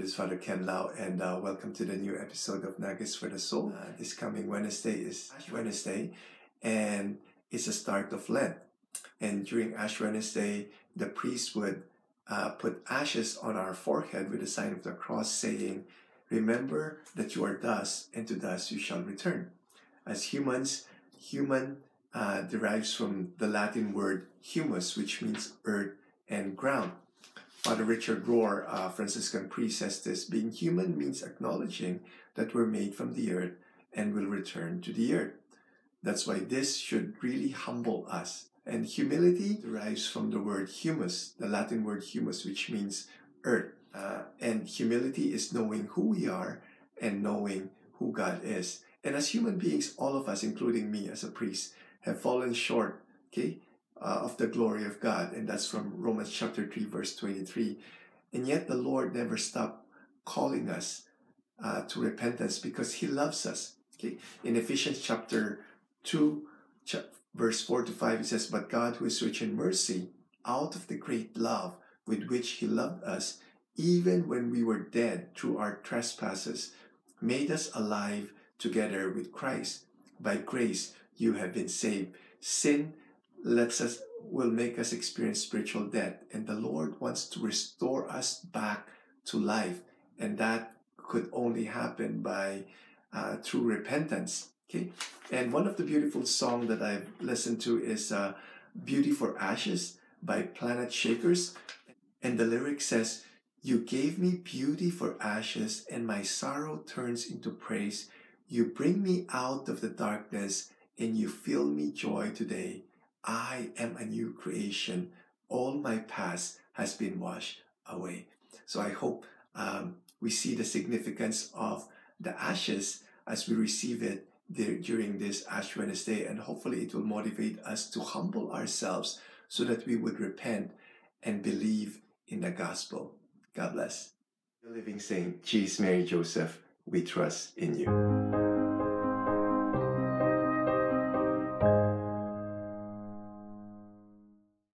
is Father Ken Lau, and uh, welcome to the new episode of Nuggets for the Soul. Uh, this coming Wednesday is Ash Wednesday, and it's the start of Lent. And during Ash Wednesday, the priest would uh, put ashes on our forehead with the sign of the cross, saying, Remember that you are dust, and to dust you shall return. As humans, human uh, derives from the Latin word humus, which means earth and ground. Father Richard Rohr, a Franciscan priest, says this being human means acknowledging that we're made from the earth and will return to the earth. That's why this should really humble us. And humility derives from the word humus, the Latin word humus, which means earth. Uh, and humility is knowing who we are and knowing who God is. And as human beings, all of us, including me as a priest, have fallen short, okay, uh, of the glory of God. And that's from Romans chapter 3, verse 23. And yet the Lord never stopped calling us uh, to repentance because He loves us. Okay, in Ephesians chapter 2, ch- verse 4 to 5, it says, But God, who is rich in mercy, out of the great love with which He loved us, even when we were dead through our trespasses, made us alive together with Christ. By grace you have been saved. Sin lets us will make us experience spiritual death. And the lord wants to restore us back to life. And that could only happen by uh, through repentance okay? And one of the beautiful songs that i've listened to is uh, beauty for ashes by planet shakers. And the lyric says you gave me beauty for ashes and my sorrow turns into praise. You bring me out of the darkness and you fill me joy today I am a new creation. All my past has been washed away. So I hope um, we see the significance of the ashes as we receive it there during this Ash Wednesday, and hopefully it will motivate us to humble ourselves so that we would repent and believe in the gospel. God bless. The living saint, Jesus Mary Joseph, we trust in you.